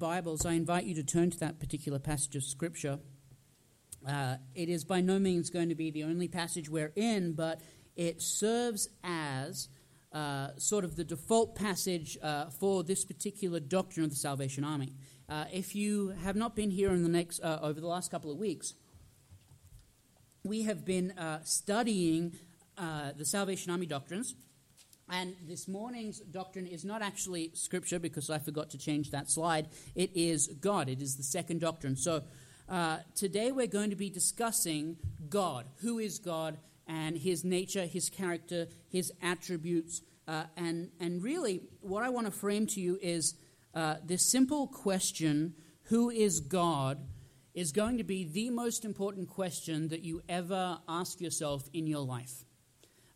Bibles, I invite you to turn to that particular passage of Scripture. Uh, it is by no means going to be the only passage we're in, but it serves as uh, sort of the default passage uh, for this particular doctrine of the Salvation Army. Uh, if you have not been here in the next uh, over the last couple of weeks, we have been uh, studying the Salvation Army doctrines. And this morning's doctrine is not actually Scripture because I forgot to change that slide. It is God. It is the second doctrine. So uh, today we're going to be discussing God. Who is God and his nature, his character, his attributes. Uh, and, and really, what I want to frame to you is uh, this simple question who is God? is going to be the most important question that you ever ask yourself in your life.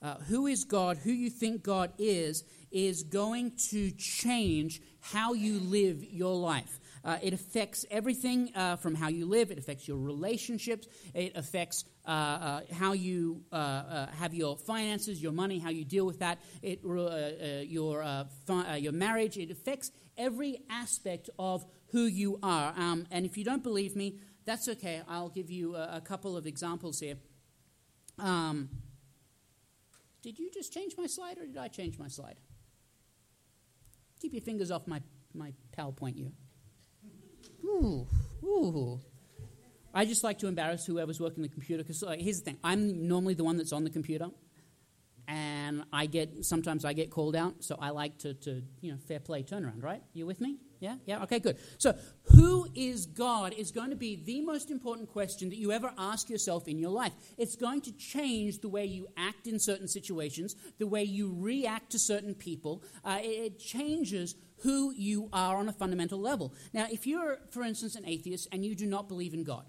Uh, who is God, who you think God is, is going to change how you live your life. Uh, it affects everything uh, from how you live. It affects your relationships. It affects uh, uh how you uh, have your finances, your money, how you deal with that. It, your fi- your marriage. It affects every aspect of who you are. Um, and if you don't believe me, that's okay. I'll give you a, a couple of examples here. Um, did you just change my slide, or did I change my slide? Keep your fingers off my, my PowerPoint, you. Ooh, ooh. I just like to embarrass whoever's working the computer because here's the thing: I'm normally the one that's on the computer, and I get sometimes I get called out, so I like to, to you know fair play turnaround. Right? You with me? Yeah, yeah. Okay, good. So, who is God is going to be the most important question that you ever ask yourself in your life. It's going to change the way you act in certain situations, the way you react to certain people. Uh, it, it changes who you are on a fundamental level. Now, if you're, for instance, an atheist and you do not believe in God,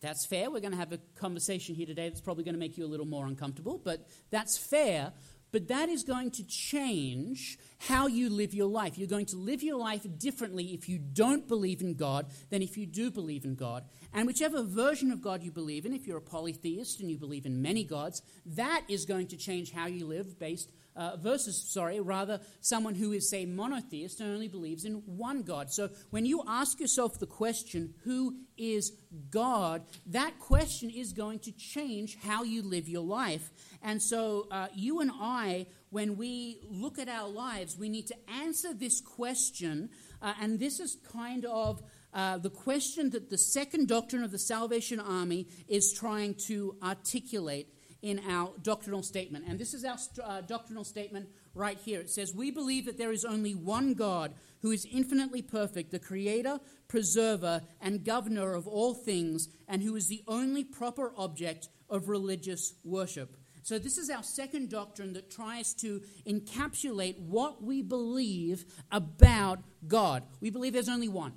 that's fair. We're going to have a conversation here today that's probably going to make you a little more uncomfortable, but that's fair. But that is going to change how you live your life. You're going to live your life differently if you don't believe in God than if you do believe in God. And whichever version of God you believe in, if you're a polytheist and you believe in many gods, that is going to change how you live based uh, versus, sorry, rather someone who is, say, monotheist and only believes in one God. So when you ask yourself the question, who is God, that question is going to change how you live your life. And so uh, you and I, when we look at our lives, we need to answer this question. Uh, and this is kind of uh, the question that the second doctrine of the Salvation Army is trying to articulate in our doctrinal statement. And this is our uh, doctrinal statement right here. It says, We believe that there is only one God who is infinitely perfect, the creator, preserver, and governor of all things, and who is the only proper object of religious worship. So, this is our second doctrine that tries to encapsulate what we believe about God. We believe there's only one.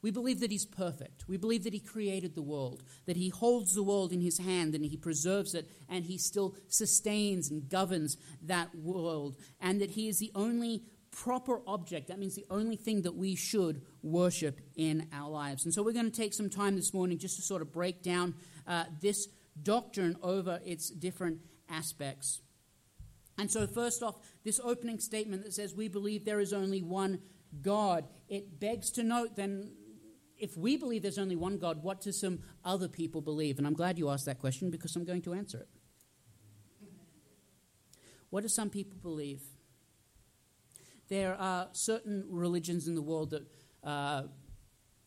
We believe that He's perfect. We believe that He created the world, that He holds the world in His hand and He preserves it, and He still sustains and governs that world, and that He is the only proper object. That means the only thing that we should worship in our lives. And so we're going to take some time this morning just to sort of break down uh, this doctrine over its different aspects. And so, first off, this opening statement that says we believe there is only one God, it begs to note then if we believe there's only one God, what do some other people believe? And I'm glad you asked that question because I'm going to answer it. What do some people believe? There are certain religions in the world that. Uh,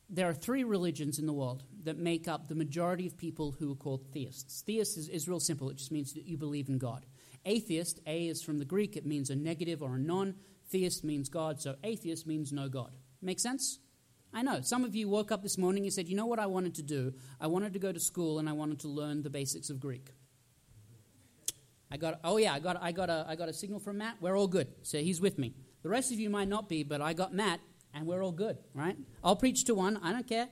there are three religions in the world that make up the majority of people who are called theists. Theist is, is real simple, it just means that you believe in God. Atheist, A is from the Greek, it means a negative or a non. Theist means God, so atheist means no God. Make sense? I know. Some of you woke up this morning and said, You know what I wanted to do? I wanted to go to school and I wanted to learn the basics of Greek. I got, oh yeah, I got, I got, a, I got a signal from Matt. We're all good. So he's with me. The rest of you might not be, but I got Matt and we're all good, right? I'll preach to one. I don't care.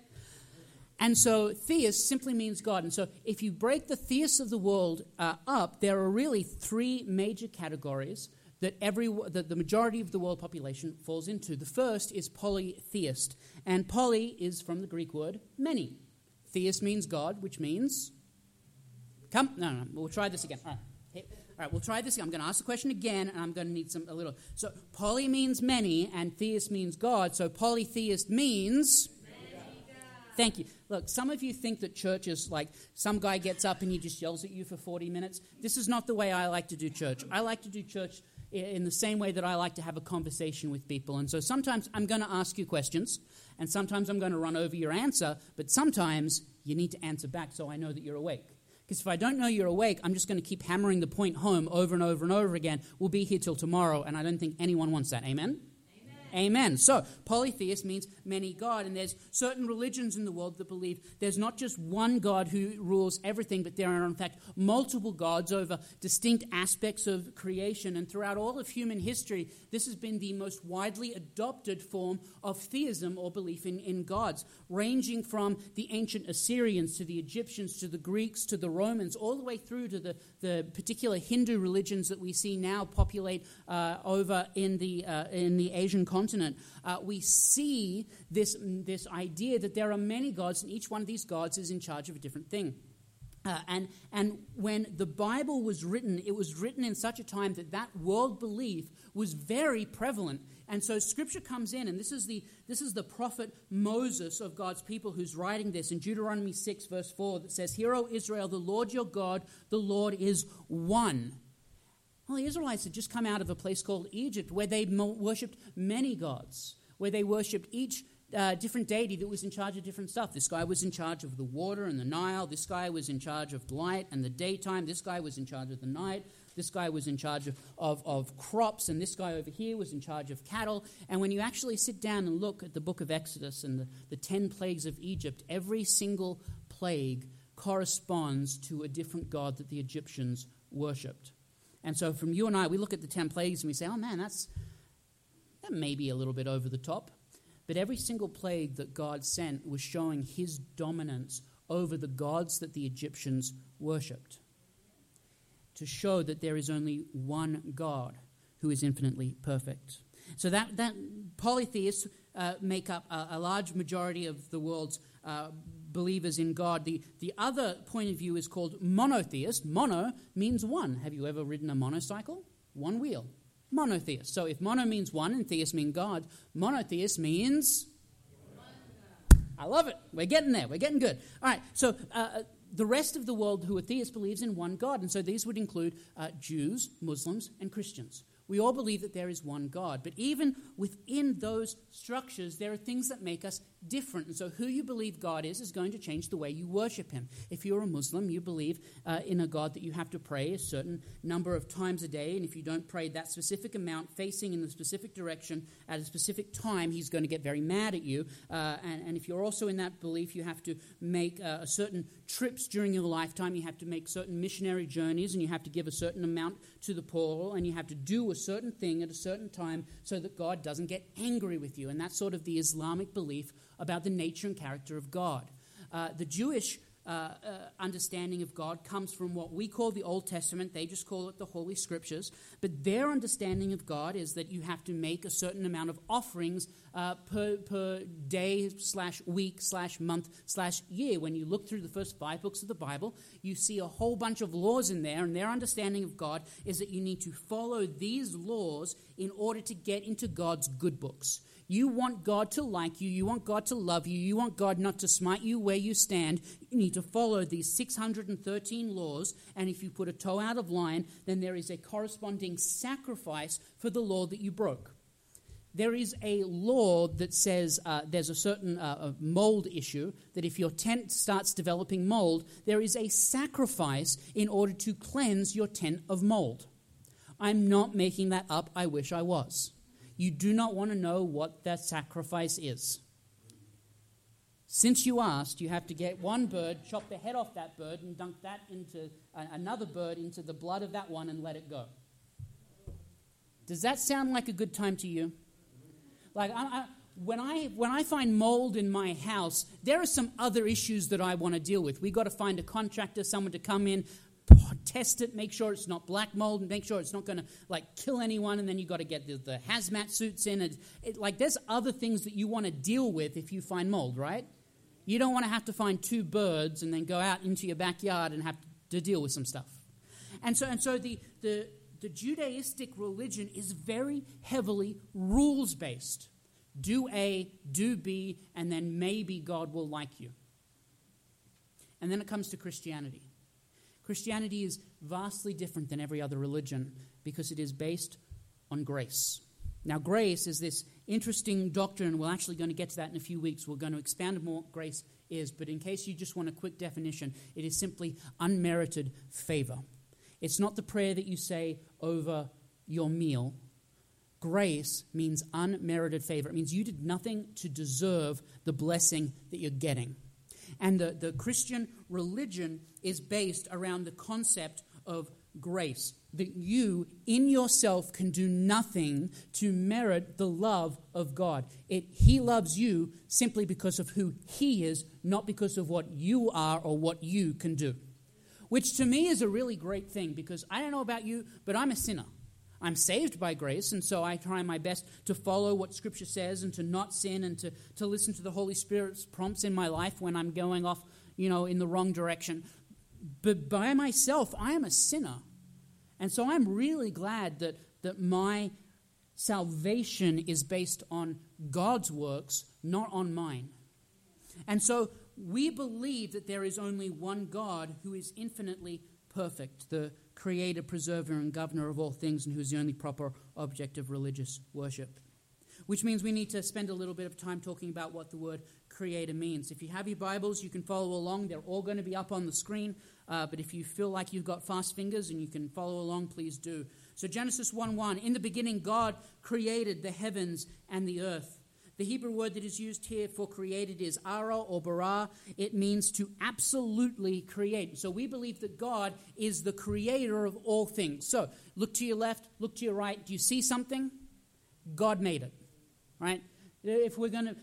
And so theist simply means God. And so if you break the theists of the world uh, up, there are really three major categories that, every, that the majority of the world population falls into. The first is polytheist, and poly is from the Greek word many. Theist means God, which means. Come, no, no, we'll try this again. All right. Right, we'll try this. I'm going to ask the question again, and I'm going to need some a little. So poly means many, and theist means God. So polytheist means. Thank you. Look, some of you think that church is like some guy gets up and he just yells at you for 40 minutes. This is not the way I like to do church. I like to do church in the same way that I like to have a conversation with people. And so sometimes I'm going to ask you questions, and sometimes I'm going to run over your answer, but sometimes you need to answer back so I know that you're awake. Because if I don't know you're awake, I'm just going to keep hammering the point home over and over and over again. We'll be here till tomorrow, and I don't think anyone wants that. Amen? Amen. So, polytheist means many God, and there's certain religions in the world that believe there's not just one God who rules everything, but there are, in fact, multiple gods over distinct aspects of creation. And throughout all of human history, this has been the most widely adopted form of theism or belief in, in gods, ranging from the ancient Assyrians to the Egyptians to the Greeks to the Romans, all the way through to the, the particular Hindu religions that we see now populate uh, over in the, uh, in the Asian continent continent, uh, we see this, this idea that there are many gods, and each one of these gods is in charge of a different thing. Uh, and, and when the Bible was written, it was written in such a time that that world belief was very prevalent. And so Scripture comes in, and this is the, this is the prophet Moses of God's people who's writing this in Deuteronomy 6, verse 4, that says, Hear, O Israel, the Lord your God, the Lord is one. Well, the Israelites had just come out of a place called Egypt where they worshipped many gods, where they worshipped each uh, different deity that was in charge of different stuff. This guy was in charge of the water and the Nile. This guy was in charge of light and the daytime. This guy was in charge of the night. This guy was in charge of, of, of, crops, and this guy over here was in charge of cattle. And when you actually sit down and look at the book of Exodus and the, the 10 plagues of Egypt, every single plague corresponds to a different god that the Egyptians worshipped. And so, from you and I, we look at the 10 plagues and we say, oh man, that's, that may be a little bit over the top. But every single plague that God sent was showing his dominance over the gods that the Egyptians worshipped. To show that there is only one God who is infinitely perfect. So that, that polytheists uh, make up a, a, large majority of the world's uh, believers in God. The, the other point of view is called monotheist. Mono means one. Have you ever ridden a monocycle? One wheel. Monotheist. So if mono means one and theist means God, monotheist means. I love it. We're getting there. We're getting good. All right. So uh, the rest of the world who are theists believes in one God. And so these would include uh, Jews, Muslims, and Christians. We all believe that there is one God. But even within those structures, there are things that make us different. And so, who you believe God is is going to change the way you worship Him. If you're a Muslim, you believe uh, in a God that you have to pray a certain number of times a day. And if you don't pray that specific amount, facing in the specific direction at a specific time, He's going to get very mad at you. Uh, and, and, if you're also in that belief, you have to make uh, a certain trips during your lifetime. You have to make certain missionary journeys, and you have to give a certain amount to the poor, and you have to do a certain thing at a certain time so that God doesn't get angry with you. And that's sort of the Islamic belief about the nature and character of God. Uh, the Jewish uh, uh, understanding of God comes from what we call the Old Testament. They just call it the Holy Scriptures. But their understanding of God is that you have to make a certain amount of offerings uh, per, per day slash week slash month slash year. When you look through the first five books of the Bible, you see a whole bunch of laws in there, and their understanding of God is that you need to follow these laws in order to get into God's good books. You want God to like you. You want God to love you. You want God not to smite you where you stand. You need to follow these 613 laws. And if you put a toe out of line, then there is a corresponding sacrifice for the law that you broke. There is a law that says uh, there's a certain uh, mold issue, that if your tent starts developing mold, there is a sacrifice in order to cleanse your tent of mold. I'm not making that up. I wish I was you do not want to know what that sacrifice is. Since you asked, you have to get one bird, chop the head off that bird, and dunk that into uh, another bird into the blood of that one and let it go. Does that sound like a good time to you? Like, I, I, when I when I find mold in my house, there are some other issues that I want to deal with. We've got to find a contractor, someone to come in, test it, make sure it's not black mold, and make sure it's not going to like kill anyone. And then you've got to get the, the, hazmat suits in. And it, like there's other things that you want to deal with if you find mold, right? You don't want to have to find two birds and then go out into your backyard and have to deal with some stuff. And so, and so the, the, the Judaistic religion is very heavily rules based. Do A, do B, and then maybe God will like you. And then it comes to Christianity. Christianity is vastly different than every other religion because it is based on grace. Now, grace is this interesting doctrine. We're actually going to get to that in a few weeks. We're going to expand on what grace is. But in case you just want a quick definition, it is simply unmerited favor. It's not the prayer that you say over your meal. Grace means unmerited favor. It means you did nothing to deserve the blessing that you're getting. And the, the Christian religion is based around the concept of grace. That you, in yourself, can do nothing to merit the love of God. It, he loves you simply because of who He is, not because of what you are or what you can do. Which to me is a really great thing because I don't know about you, but I'm a sinner. I'm saved by grace, and so I try my best to follow what Scripture says and to not sin and to, to listen to the Holy Spirit's prompts in my life when I'm going off, you know, in the wrong direction. But by myself, I am a sinner. And so I'm really glad that, that my salvation is based on God's works, not on mine. And so we believe that there is only one God who is infinitely perfect, the creator, preserver, and governor of all things, and who is the only proper object of religious worship. Which means we need to spend a little bit of time talking about what the word creator means. If you have your Bibles, you can follow along. They're all going to be up on the screen. Uh, but if you feel like you've got fast fingers and you can follow along, please do. So, Genesis 1 1 In the beginning, God created the heavens and the earth. The Hebrew word that is used here for created is ara or bara. It means to absolutely create. So we believe that God is the creator of all things. So look to your left, look to your right. Do you see something? God made it. Right? If we're going to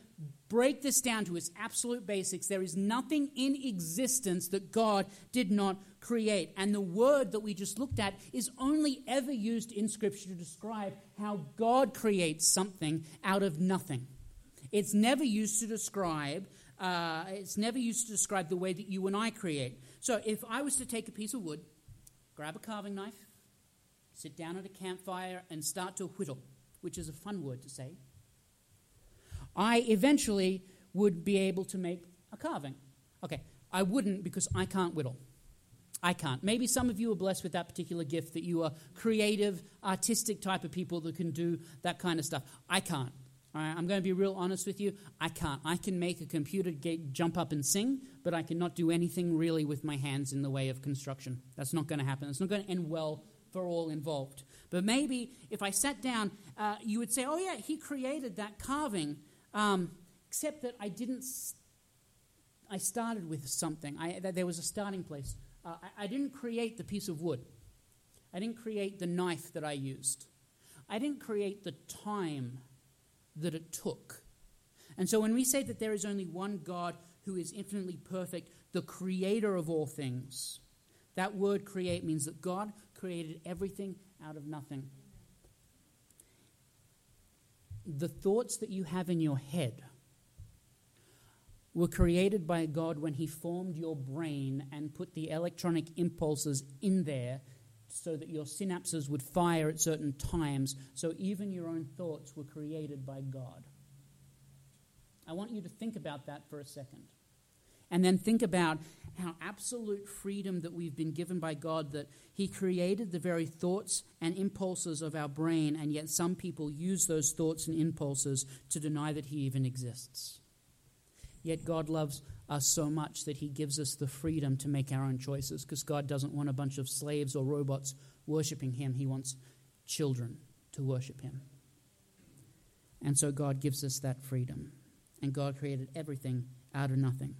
break this down to its absolute basics, there is nothing in existence that God did not create. And the word that we just looked at is only ever used in Scripture to describe how God creates something out of nothing. It's never used to describe. Uh, it's never used to describe the way that you and I create. So, if I was to take a piece of wood, grab a carving knife, sit down at a campfire, and start to whittle, which is a fun word to say, I eventually would be able to make a carving. Okay, I wouldn't because I can't whittle. I can't. Maybe some of you are blessed with that particular gift that you are creative, artistic type of people that can do that kind of stuff. I can't. All right, I'm going to be real honest with you. I can't. I can make a computer get, jump up and sing, but I cannot do anything really with my hands in the way of construction. That's not going to happen. It's not going to end well for all involved. But maybe if I sat down, uh, you would say, oh, yeah, he created that carving, um, except that I didn't. I started with something. I, there was a starting place. Uh, I, I didn't create the piece of wood. I didn't create the knife that I used. I didn't create the time that it took. And so when we say that there is only one God who is infinitely perfect, the creator of all things, that word create means that God created everything out of nothing. The thoughts that you have in your head were created by God when He formed your brain and put the electronic impulses in there so that your synapses would fire at certain times. So even your own thoughts were created by God. I want you to think about that for a second. And then think about how absolute freedom that we've been given by God that He created the very thoughts and impulses of our brain, and yet some people use those thoughts and impulses to deny that He even exists. Yet God loves us so much that he gives us the freedom to make our own choices because God doesn't want a bunch of slaves or robots worshiping him. He wants children to worship him. And so God gives us that freedom. And God created everything out of nothing.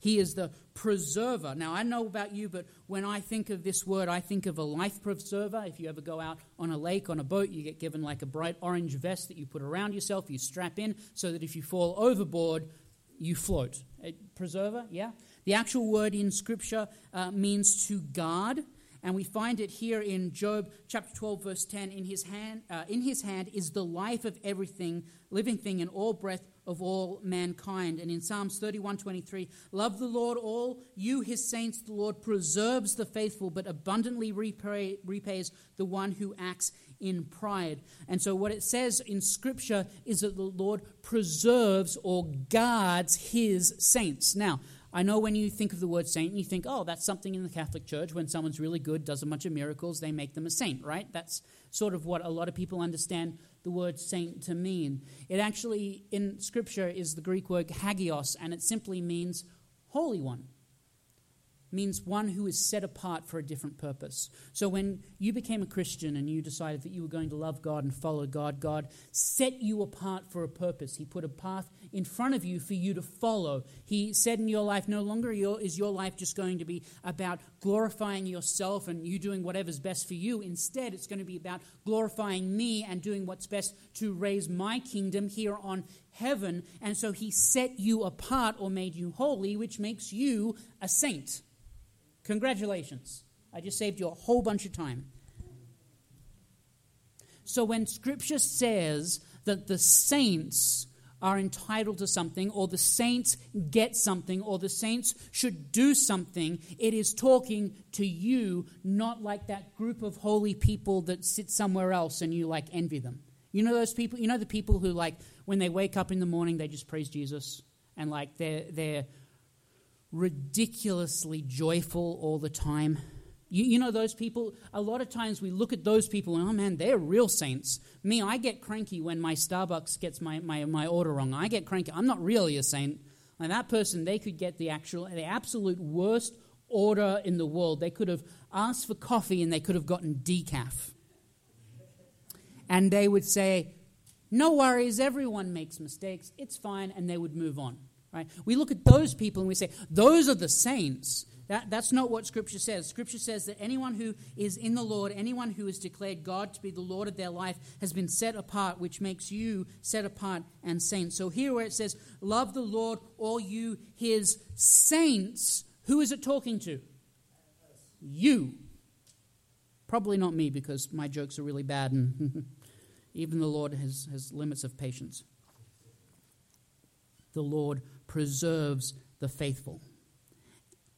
He is the preserver. Now, I know about you, but when I think of this word, I think of a life preserver. If you ever go out on a lake, on a boat, you get given like a bright orange vest that you put around yourself, you strap in, so that if you fall overboard, you float. A preserver, yeah? The actual word in Scripture uh, means to guard, and we find it here in Job chapter 12, verse 10. In his, hand, uh, in his hand is the life of everything, living thing, and all breath of all mankind. And in Psalms 31:23, love the Lord all you his saints the Lord preserves the faithful but abundantly repay, repays the one who acts in pride. And so what it says in scripture is that the Lord preserves or guards his saints. Now, I know when you think of the word saint, you think, oh, that's something in the Catholic Church. When someone's really good, does a bunch of miracles, they make them a saint, right? That's sort of what a lot of people understand the word saint to mean. It actually, in Scripture, is the Greek word hagios, and it simply means holy one means one who is set apart for a different purpose. So when you became a Christian and you decided that you were going to love God and follow God, God set you apart for a purpose. He put a path in front of you for you to follow. He said in your life, no longer is your life just going to be about glorifying yourself and you doing whatever's best for you. Instead, it's going to be about glorifying me and doing what's best to raise my kingdom here on heaven. And so he set you apart or made you holy, which makes you a saint. Congratulations. I just saved you a whole bunch of time. So when Scripture says that the saints are entitled to something, or the saints get something, or the saints should do something, it is talking to you, not like that group of holy people that sit somewhere else and you like envy them. You know those people? You know the people who, like, when they wake up in the morning, they just praise Jesus and, like, they're, they're ridiculously joyful all the time. You, you, know, those people, a lot of times we look at those people and, oh man, they're real saints. Me, I get cranky when my Starbucks gets my, my, my order wrong. I get cranky. I'm not really a saint. And that person, they could get the actual, the absolute worst order in the world. They could have asked for coffee and they could have gotten decaf. And they would say, no worries, everyone makes mistakes, it's fine, and they would move on. Right? We look at those people and we say, those are the saints. That, that's not what Scripture says. Scripture says that anyone who is in the Lord, anyone who has declared God to be the Lord of their life, has been set apart, which makes you set apart and saints. So here where it says, Love the Lord, all you his saints, who is it talking to? You. Probably not me because my jokes are really bad and even the Lord has, has limits of patience. The Lord preserves the faithful.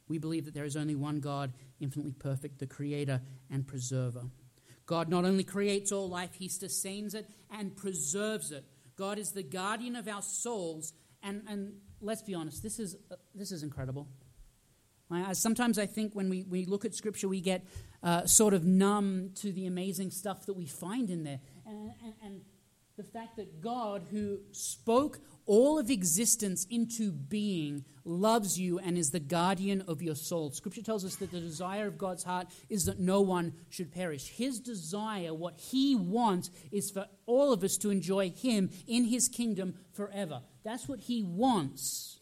We believe that there is only one God, infinitely perfect, the creator and preserver. God not only creates all life, he sustains it and preserves it. God is the guardian of our souls. And, and let's be honest, this is, uh, this is incredible. I, sometimes I think when we, we look at Scripture, we get uh, sort of numb to the amazing stuff that we find in there. And, and, and the fact that God, who spoke all of existence into being, loves you and is the guardian of your soul. Scripture tells us that the desire of God's heart is that no one should perish. His desire, what He wants, is for all of us to enjoy Him in His kingdom forever. That's what He wants.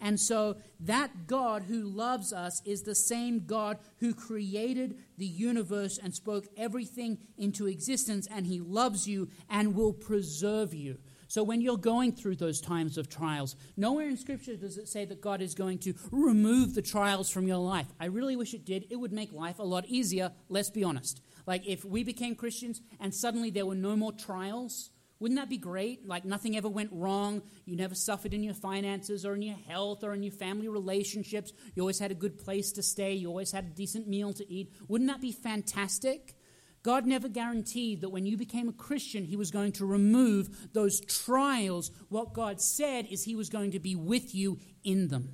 And so, that God who loves us is the same God who created the universe and spoke everything into existence, and He loves you and will preserve you. So when you're going through those times of trials, nowhere in Scripture does it say that God is going to remove the trials from your life. I really wish it did. It would make life a lot easier, let's be honest. Like if we became Christians and suddenly there were no more trials, wouldn't that be great? Like nothing ever went wrong. You never suffered in your finances or in your health or in your family relationships. You always had a good place to stay. You always had a decent meal to eat. Wouldn't that be fantastic? God never guaranteed that when you became a Christian, He was going to remove those trials. What God said is He was going to be with you in them.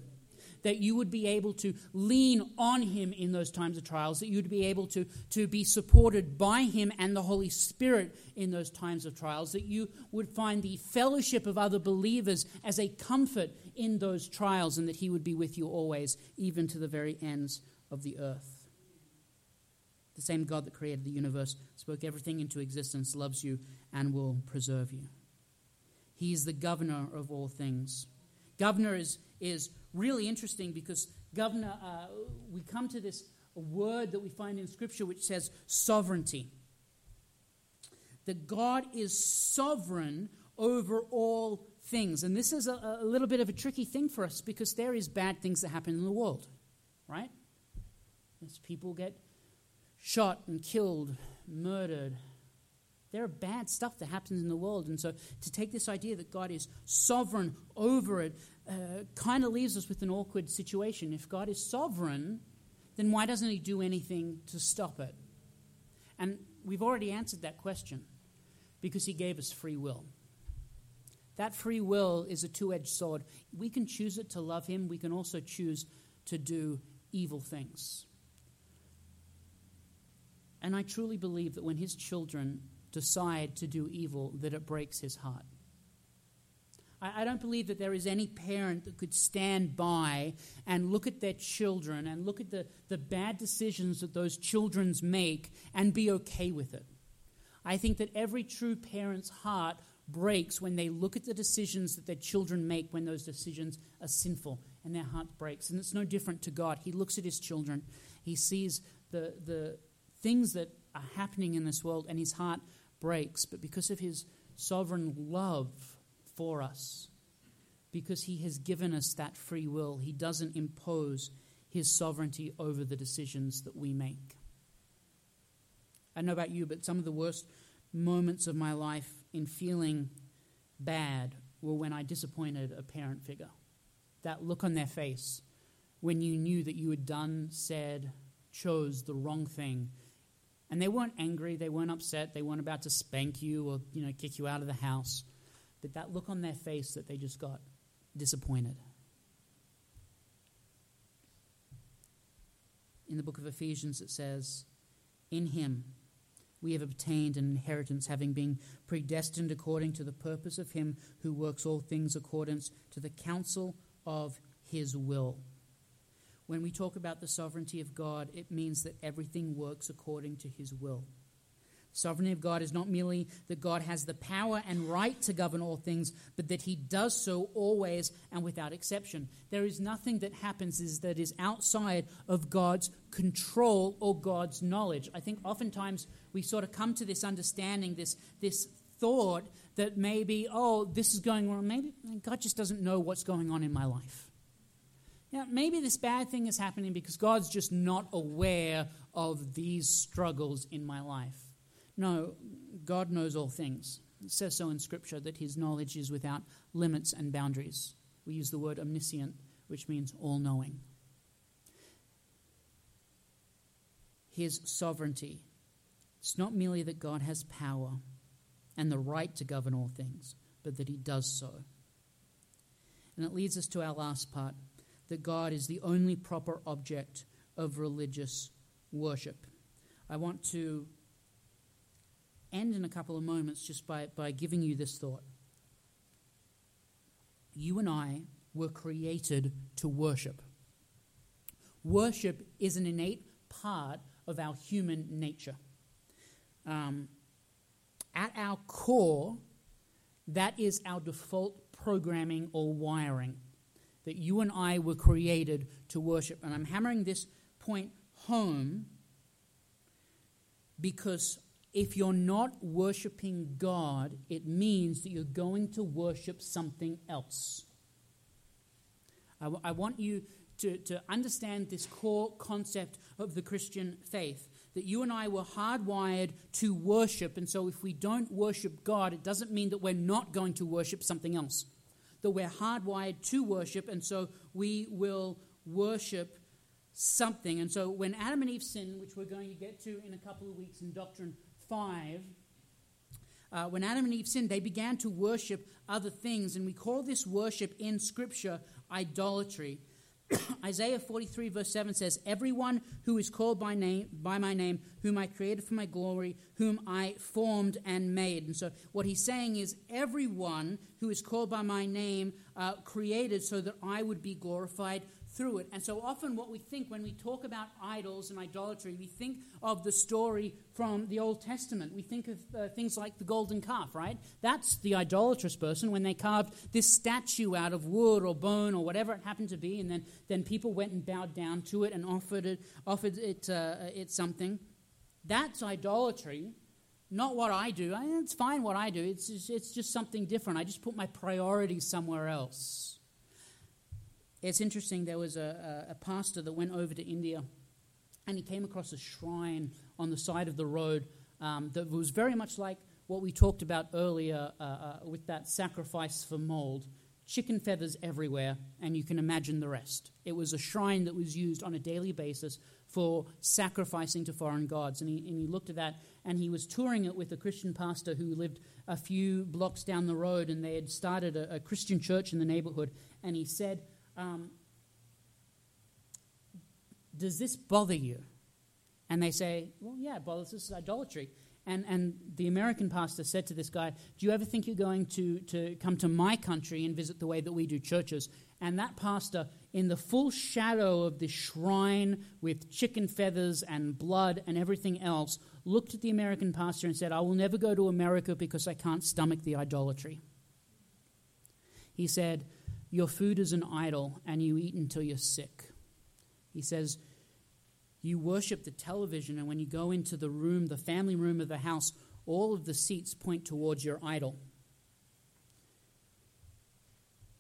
That you would be able to lean on Him in those times of trials, that you would be able to, to be supported by Him and the Holy Spirit in those times of trials, that you would find the fellowship of other believers as a comfort in those trials, and that He would be with you always, even to the very ends of the earth. The same God that created the universe, spoke everything into existence, loves you, and will preserve you. He is the governor of all things. Governor is, is really interesting because governor, uh, we come to this word that we find in Scripture which says sovereignty. That God is sovereign over all things. And this is a, a little bit of a tricky thing for us because there is bad things that happen in the world, right? As people get shot and killed, murdered, There are bad stuff that happens in the world. And so to take this idea that God is sovereign over it uh, kind of leaves us with an awkward situation. If God is sovereign, then why doesn't he do anything to stop it? And we've already answered that question because he gave us free will. That free will is a two edged sword. We can choose it to love him, we can also choose to do evil things. And I truly believe that when his children decide to do evil, that it breaks his heart. I, don't believe that there is any parent that could stand by and look at their children and look at the, the bad decisions that those children make and be okay with it. I think that every true parent's heart breaks when they look at the decisions that their children make when those decisions are sinful and their heart breaks. And it's no different to God. He looks at his children, he sees the, the things that are happening in this world, and his heart breaks. But because of his sovereign love for us, because he has given us that free will, he doesn't impose his sovereignty over the decisions that we make. I don't know about you, but some of the worst moments of my life in feeling bad were when I disappointed a parent figure. That look on their face when you knew that you had done, said, chose the wrong thing. And they weren't angry, they weren't upset, they weren't about to spank you or you know, kick you out of the house. But that look on their face that they just got disappointed. In the book of Ephesians, it says, In him we have obtained an inheritance, having been predestined according to the purpose of Him who works all things according to the counsel of His will. When we talk about the sovereignty of God, it means that everything works according to His will. Sovereignty of God is not merely that God has the power and right to govern all things, but that he does so always and without exception. There is nothing that happens that is outside of God's control or God's knowledge. I think oftentimes we sort of come to this understanding, this, this thought that maybe, oh, this is going wrong. Maybe God just doesn't know what's going on in my life. Yeah, maybe this bad thing is happening because God's just not aware of these struggles in my life. No, God knows all things. It says so in Scripture that his knowledge is without limits and boundaries. We use the word omniscient, which means all knowing. His sovereignty. It's not merely that God has power and the right to govern all things, but that he does so. And it leads us to our last part that God is the only proper object of religious worship. I want to end in a couple of moments just by, by giving you this thought. You and I were created to worship. Worship is an innate part of our human nature. Um, at our core, that is our default programming or wiring. That you and I were created to worship. And I'm hammering this point home because if you're not worshiping God, it means that you're going to worship something else. I, w- I want you to, to understand this core concept of the Christian faith that you and I were hardwired to worship, and so if we don't worship God, it doesn't mean that we're not going to worship something else. That we're hardwired to worship, and so we will worship something. And so when Adam and Eve sinned, which we're going to get to in a couple of weeks in Doctrine 5, uh, when Adam and Eve sinned, they began to worship other things, and we call this worship in Scripture idolatry. Isaiah 43, verse 7 says, Everyone who is called by, name, by my name, whom I created for my glory, whom I formed and made. And so, what he's saying is, everyone who is called by my name, uh, created so that I would be glorified through it. And so often, what we think when we talk about idols and idolatry, we think of the story from the Old Testament. We think of uh, things like the golden calf, right? That's the idolatrous person when they carved this statue out of wood or bone or whatever it happened to be, and then, then people went and bowed down to it and offered it, offered it, uh, it something. That's idolatry. Not what I do. It's fine what I do. It's it's just something different. I just put my priorities somewhere else. It's interesting, there was a, a, pastor that went over to India and he came across a shrine on the side of the road um, that was very much like what we talked about earlier uh, uh, with that sacrifice for mold chicken feathers everywhere, and you can imagine the rest. It was a shrine that was used on a daily basis for sacrificing to foreign gods. And he, and he looked at that, and he was touring it with a Christian pastor who lived a few blocks down the road, and they had started a, a Christian church in the neighborhood. And he said, um, Does this bother you? And they say, Well, yeah, it bothers us. idolatry. And, and the American pastor said to this guy, Do you ever think you're going to, to come to my country and visit the way that we do churches? And that pastor, in the full shadow of the shrine with chicken feathers and blood and everything else, looked at the American pastor and said, I will never go to America because I can't stomach the idolatry. He said, Your food is an idol and you eat until you're sick. He says, you worship the television, and when you go into the room, the family room of the house, all of the seats point towards your idol.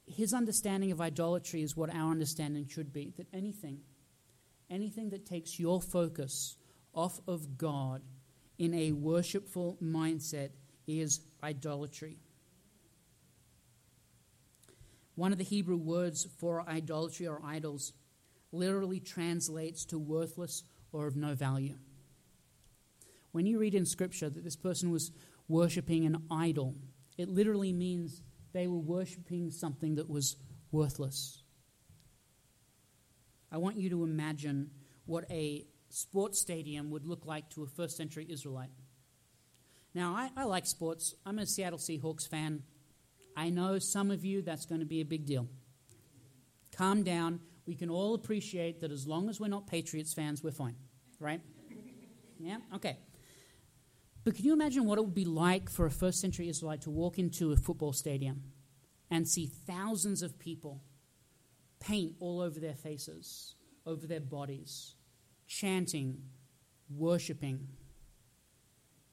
His understanding of idolatry is what our understanding should be that anything, anything that takes your focus off of God in a worshipful mindset is idolatry. One of the Hebrew words for idolatry or idols literally translates to worthless or of no value. When you read in Scripture that this person was worshipping an idol, it literally means they were worshipping something that was worthless. I want you to imagine what a sports stadium would look like to a first century Israelite. Now, I, I, like sports. I'm a Seattle Seahawks fan. I know some of you that's going to be a big deal. Calm down we can all appreciate that as long as we're not Patriots fans, we're fine, right? Yeah? Okay. But can you imagine what it would be like for a first century Israelite to walk into a football stadium and see thousands of people paint all over their faces, over their bodies, chanting, worshiping?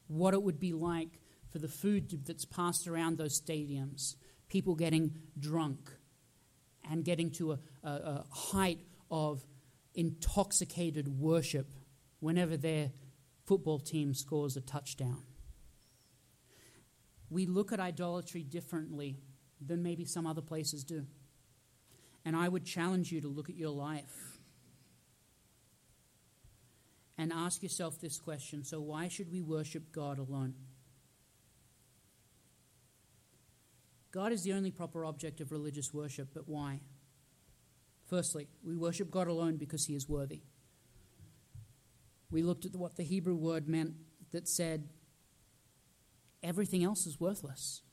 What it would be like for the food that's passed around those stadiums, people getting drunk, and getting to a, a, a height of intoxicated worship whenever their football team scores a touchdown. We look at idolatry differently than maybe some other places do. And I would challenge you to look at your life and ask yourself this question so, why should we worship God alone? God is the only proper object of religious worship, but why? Firstly, we worship God alone because he is worthy. We looked at what the Hebrew word meant that said everything else is worthless.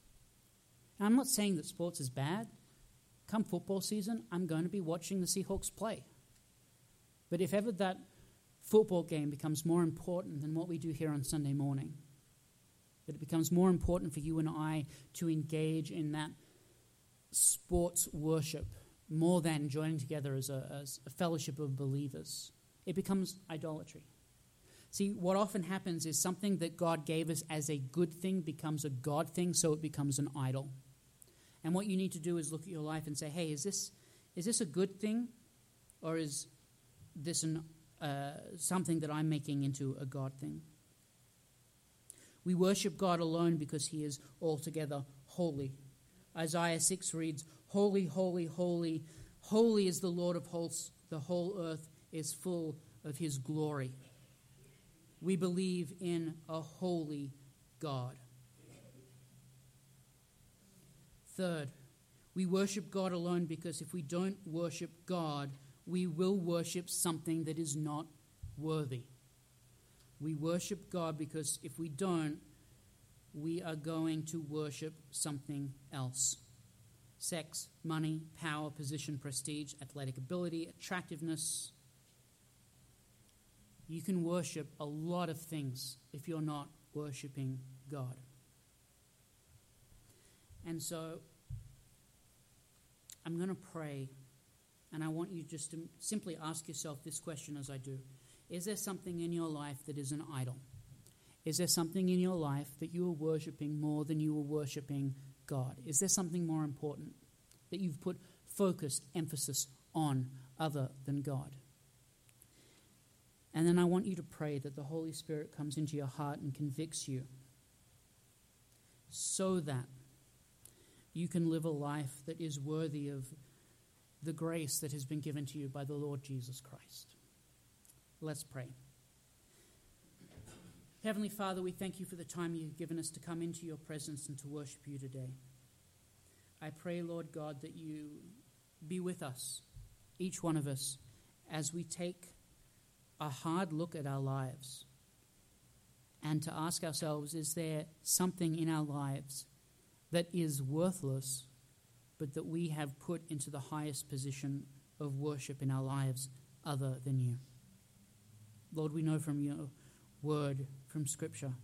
Now, I'm not saying that sports is bad. Come football season, I'm going to be watching the Seahawks play. But if ever that football game becomes more important than what we do here on Sunday morning, that it becomes more important for you and I to engage in that sports worship more than joining together as a, as a fellowship of believers. It becomes idolatry. See, what often happens is something that God gave us as a good thing becomes a God thing, so it becomes an idol. And what you need to do is look at your life and say, hey, is this, is this a good thing? Or is this an, uh, something that I'm making into a God thing? We worship God alone because he is altogether holy. Isaiah 6 reads, Holy, holy, holy, holy is the Lord of hosts. The whole earth is full of his glory. We believe in a holy God. Third, we worship God alone because if we don't worship God, we will worship something that is not worthy. We worship God because if we don't, we are going to worship something else sex, money, power, position, prestige, athletic ability, attractiveness. You can worship a lot of things if you're not worshiping God. And so I'm going to pray, and I want you just to simply ask yourself this question as I do Is there something in your life that is an idol? Is there something in your life that you are worshiping more than you are worshiping God? Is there something more important that you've put focus, emphasis on other than God? And then I want you to pray that the Holy Spirit comes into your heart and convicts you so that you can live a life that is worthy of the grace that has been given to you by the Lord Jesus Christ. Let's pray. Heavenly Father, we thank you for the time you've given us to come into your presence and to worship you today. I pray, Lord God, that you be with us, each one of us, as we take a hard look at our lives and to ask ourselves is there something in our lives that is worthless, but that we have put into the highest position of worship in our lives other than you? Lord, we know from your word, from Scripture,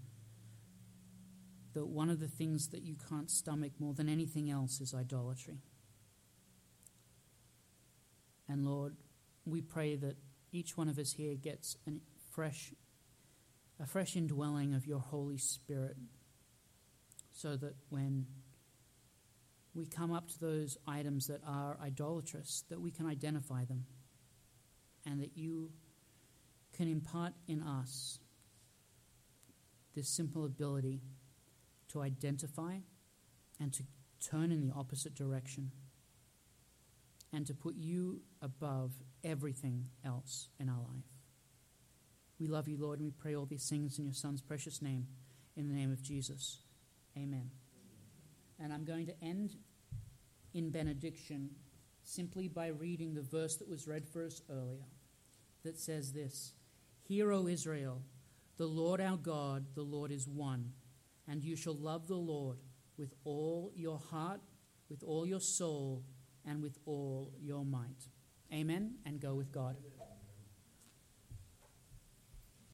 that one of the things that you can't stomach more than anything else is idolatry. And Lord, we pray that each one of us here gets a fresh, a fresh indwelling of your Holy Spirit, so that when we come up to those items that are idolatrous, that we can identify them, and that you can impart in us this simple ability to identify and to turn in the opposite direction and to put you above everything else in our life. We love you, Lord, and we pray all these things in your Son's precious name, in the name of Jesus. Amen. And I'm going to end in benediction simply by reading the verse that was read for us earlier that says this Hear, O Israel, the Lord our God, the Lord is one, and you shall love the Lord with all your heart, with all your soul, and with all your might. Amen, and go with God.